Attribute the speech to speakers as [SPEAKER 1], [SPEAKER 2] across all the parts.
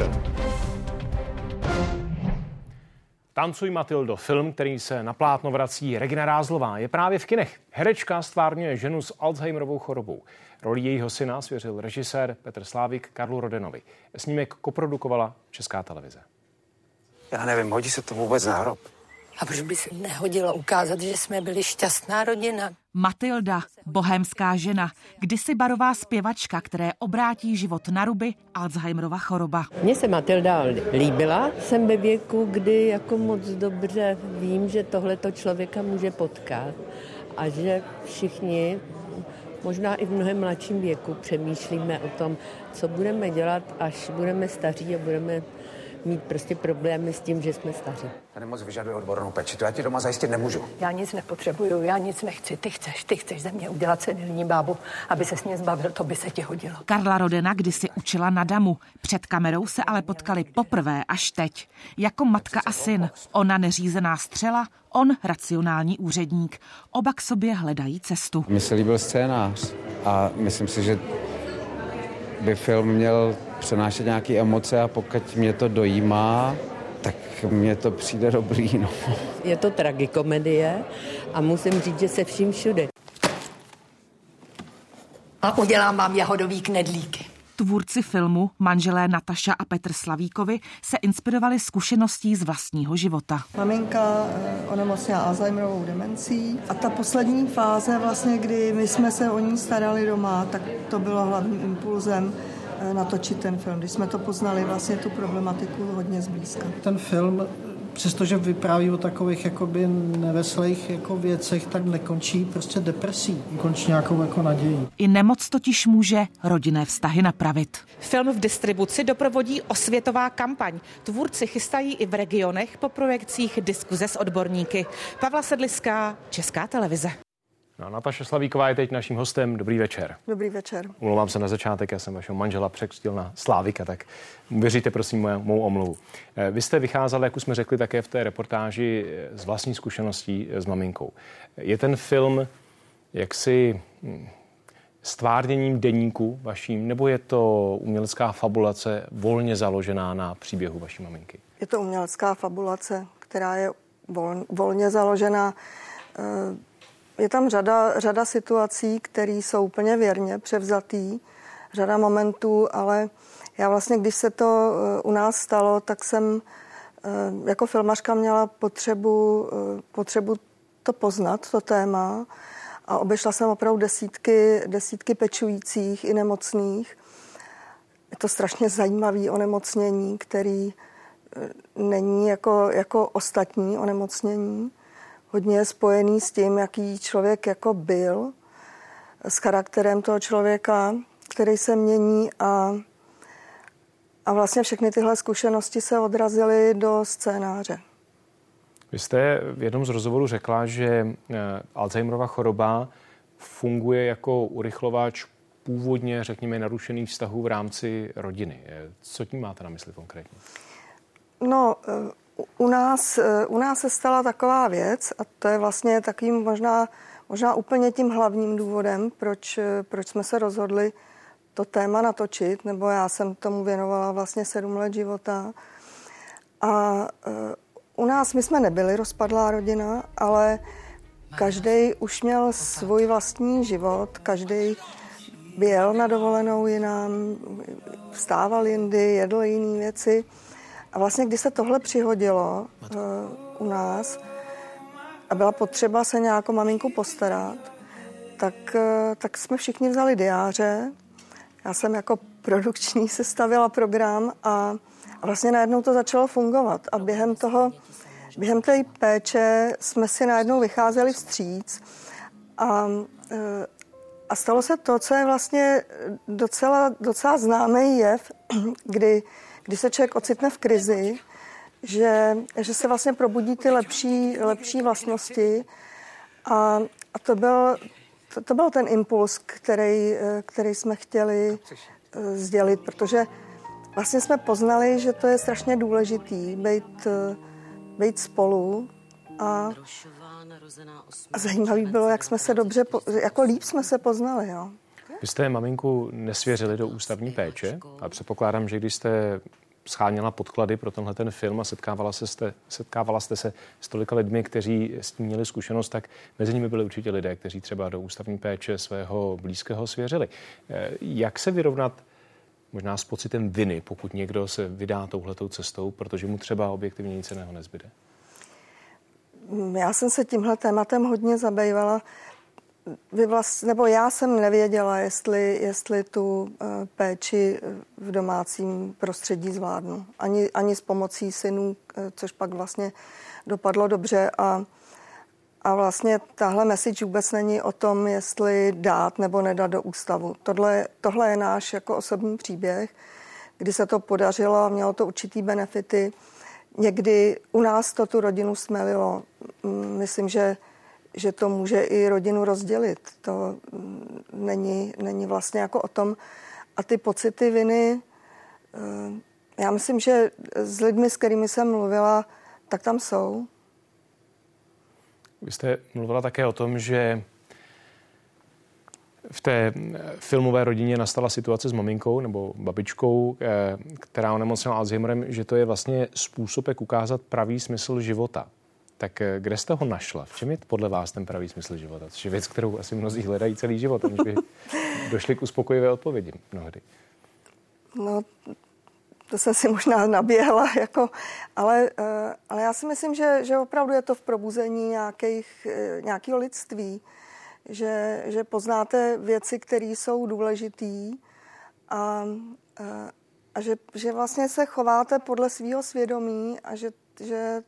[SPEAKER 1] večer. Tancuj Matildo, film, který se na plátno vrací Regina Rázlová, je právě v kinech. Herečka stvárňuje ženu s Alzheimerovou chorobou. Roli jejího syna svěřil režisér Petr Slávik Karlu Rodenovi. Snímek koprodukovala Česká televize.
[SPEAKER 2] Já nevím, hodí se to vůbec na hrob.
[SPEAKER 3] A proč by se nehodilo ukázat, že jsme byli šťastná rodina?
[SPEAKER 4] Matilda, bohémská žena, kdysi barová zpěvačka, které obrátí život na ruby Alzheimerova choroba.
[SPEAKER 5] Mně se Matilda líbila. Jsem ve věku, kdy jako moc dobře vím, že tohleto člověka může potkat a že všichni možná i v mnohem mladším věku přemýšlíme o tom, co budeme dělat, až budeme staří a budeme mít prostě problémy s tím, že jsme staří.
[SPEAKER 2] Ta nemoc vyžaduje odbornou péči, to já ti doma zajistit nemůžu.
[SPEAKER 3] Já nic nepotřebuju, já nic nechci. Ty chceš, ty chceš ze mě udělat senilní bábu, aby se s ní zbavil, to by se ti hodilo.
[SPEAKER 4] Karla Rodena kdysi učila na damu. Před kamerou se ale potkali poprvé až teď. Jako matka a syn. Ona neřízená střela, on racionální úředník. Oba k sobě hledají cestu.
[SPEAKER 6] Mně se líbil scénář a myslím si, že by film měl přenášet nějaké emoce a pokud mě to dojímá, tak mně to přijde dobrý. No.
[SPEAKER 5] Je to tragikomedie a musím říct, že se vším všude.
[SPEAKER 3] A udělám vám jahodový knedlíky.
[SPEAKER 4] Tvůrci filmu, manželé Nataša a Petr Slavíkovi, se inspirovali zkušeností z vlastního života.
[SPEAKER 7] Maminka eh, onemocněla Alzheimerovou demencí a ta poslední fáze, vlastně, kdy my jsme se o ní starali doma, tak to bylo hlavním impulzem natočit ten film, když jsme to poznali vlastně tu problematiku hodně zblízka.
[SPEAKER 8] Ten film přestože vypráví o takových jakoby neveselých jako věcech, tak nekončí prostě depresí, končí nějakou jako nadějí.
[SPEAKER 4] I nemoc totiž může rodinné vztahy napravit.
[SPEAKER 9] Film v distribuci doprovodí osvětová kampaň. Tvůrci chystají i v regionech po projekcích diskuze s odborníky. Pavla Sedliská, Česká televize.
[SPEAKER 1] No, Nataša Slavíková je teď naším hostem. Dobrý večer.
[SPEAKER 7] Dobrý večer.
[SPEAKER 1] Umlouvám se na začátek, já jsem vašeho manžela překřtil na Slávika, tak věříte prosím mou, mou omluvu. Eh, vy jste vycházeli, jak už jsme řekli také v té reportáži, eh, z vlastní zkušeností eh, s maminkou. Je ten film jaksi hm, stvárněním deníku vaším, nebo je to umělecká fabulace volně založená na příběhu vaší maminky?
[SPEAKER 7] Je to umělecká fabulace, která je vol, volně založená je tam řada, řada situací, které jsou úplně věrně převzatý, řada momentů, ale já vlastně, když se to eh, u nás stalo, tak jsem eh, jako filmařka měla potřebu, eh, potřebu to poznat, to téma a obešla jsem opravdu desítky, desítky pečujících i nemocných. Je to strašně zajímavé onemocnění, který není jako, jako ostatní onemocnění hodně je spojený s tím, jaký člověk jako byl, s charakterem toho člověka, který se mění a, a vlastně všechny tyhle zkušenosti se odrazily do scénáře.
[SPEAKER 1] Vy jste v jednom z rozhovorů řekla, že eh, Alzheimerova choroba funguje jako urychlovač původně, řekněme, narušených vztahů v rámci rodiny. Eh, co tím máte na mysli konkrétně?
[SPEAKER 7] No, eh, u nás, eh, u nás se stala taková věc a to je vlastně takým možná, možná úplně tím hlavním důvodem, proč, eh, proč jsme se rozhodli to téma natočit, nebo já jsem tomu věnovala vlastně sedm let života. A uh, u nás my jsme nebyli rozpadlá rodina, ale každý už měl svůj vlastní život, každý byl na dovolenou jinam, vstával jindy, jedl jiné věci. A vlastně, když se tohle přihodilo uh, u nás a byla potřeba se nějakou maminku postarat, tak, uh, tak jsme všichni vzali diáře. Já jsem jako produkční sestavila program a, a vlastně najednou to začalo fungovat. A během toho, během té péče jsme si najednou vycházeli vstříc a, uh, a stalo se to, co je vlastně docela, docela známý jev, kdy když se člověk ocitne v krizi, že, že se vlastně probudí ty lepší, lepší vlastnosti a, a to, byl, to, to byl ten impuls, který, který jsme chtěli eh, sdělit, protože vlastně jsme poznali, že to je strašně důležitý být, být spolu a, a zajímavý bylo, jak jsme se dobře, jako líp jsme se poznali. Jo.
[SPEAKER 1] Vy jste maminku nesvěřili do ústavní péče a předpokládám, že když jste scháněla podklady pro tenhle ten film a setkávala, se jste, setkávala jste se s tolika lidmi, kteří s tím měli zkušenost, tak mezi nimi byli určitě lidé, kteří třeba do ústavní péče svého blízkého svěřili. Eh, jak se vyrovnat možná s pocitem viny, pokud někdo se vydá touhletou cestou, protože mu třeba objektivně nic jiného nezbyde?
[SPEAKER 7] Já jsem se tímhle tématem hodně zabývala. Vy vlast, nebo já jsem nevěděla, jestli, jestli tu uh, péči v domácím prostředí zvládnu. Ani, ani s pomocí synů, uh, což pak vlastně dopadlo dobře. A, a vlastně tahle message vůbec není o tom, jestli dát nebo nedat do ústavu. Tohle, tohle je náš jako osobní příběh, kdy se to podařilo a mělo to určitý benefity. Někdy u nás to tu rodinu smelilo. Myslím, že že to může i rodinu rozdělit. To mm, není, není vlastně jako o tom. A ty pocity viny, eh, já myslím, že s lidmi, s kterými jsem mluvila, tak tam jsou.
[SPEAKER 1] Vy jste mluvila také o tom, že v té filmové rodině nastala situace s maminkou nebo babičkou, eh, která onemocněla Alzheimerem, že to je vlastně způsob, jak ukázat pravý smysl života. Tak eh, kde jste ho našla? V čem je podle vás ten pravý smysl života? Což je věc, kterou asi mnozí hledají celý život, aniž by došli k uspokojivé odpovědi mnohdy.
[SPEAKER 7] No, to jsem si možná naběhla, jako, ale, eh, ale já si myslím, že, že opravdu je to v probuzení nějakých, eh, nějakého lidství, že, že poznáte věci, které jsou důležitý a, a že, že vlastně se chováte podle svého svědomí a že, že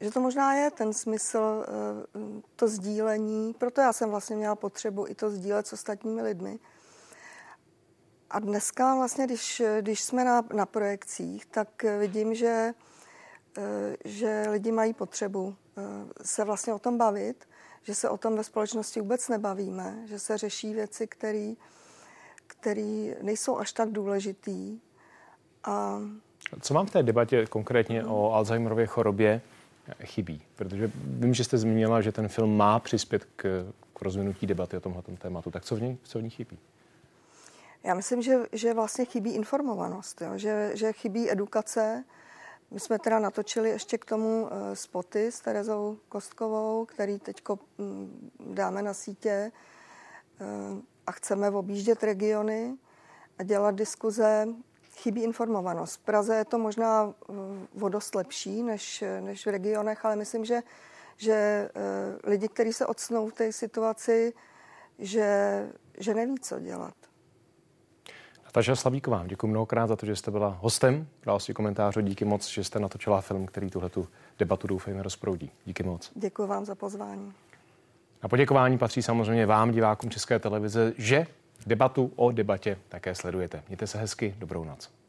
[SPEAKER 7] že to možná je ten smysl, eh, to sdílení. Proto já jsem vlastně měla potřebu i to sdílet s ostatními lidmi. A dneska vlastně, když, když jsme na, na projekcích, tak vidím, že, eh, že lidi mají potřebu eh, se vlastně o tom bavit, že se o tom ve společnosti vůbec nebavíme, že se řeší věci, které nejsou až tak důležitý. A...
[SPEAKER 1] Co vám v té debatě konkrétně o Alzheimerově chorobě chybí? Protože vím, že jste zmínila, že ten film má přispět k, k rozvinutí debaty o tomhle tématu. Tak co v ní, co v ní chybí?
[SPEAKER 7] Já myslím, že, že vlastně chybí informovanost, jo? Že, že chybí edukace. My jsme teda natočili ještě k tomu uh, spoty s Terezou Kostkovou, který teď mm, dáme na sítě uh, a chceme objíždět regiony a dělat diskuze chybí informovanost. V Praze je to možná eh, vodost lepší než, než v regionech, ale myslím, že, že eh, lidi, kteří se odsnou v té situaci, že, že neví, co dělat.
[SPEAKER 1] Nataša Slavíková, děkuji mnohokrát za to, že jste byla hostem si komentářů. Díky moc, že jste natočila film, který tuhle debatu doufejme rozproudí. Díky moc.
[SPEAKER 7] Děkuji vám za pozvání.
[SPEAKER 1] A poděkování patří samozřejmě vám, divákům České televize, že Debatu o debatě také sledujete. Mějte se hezky, dobrou noc.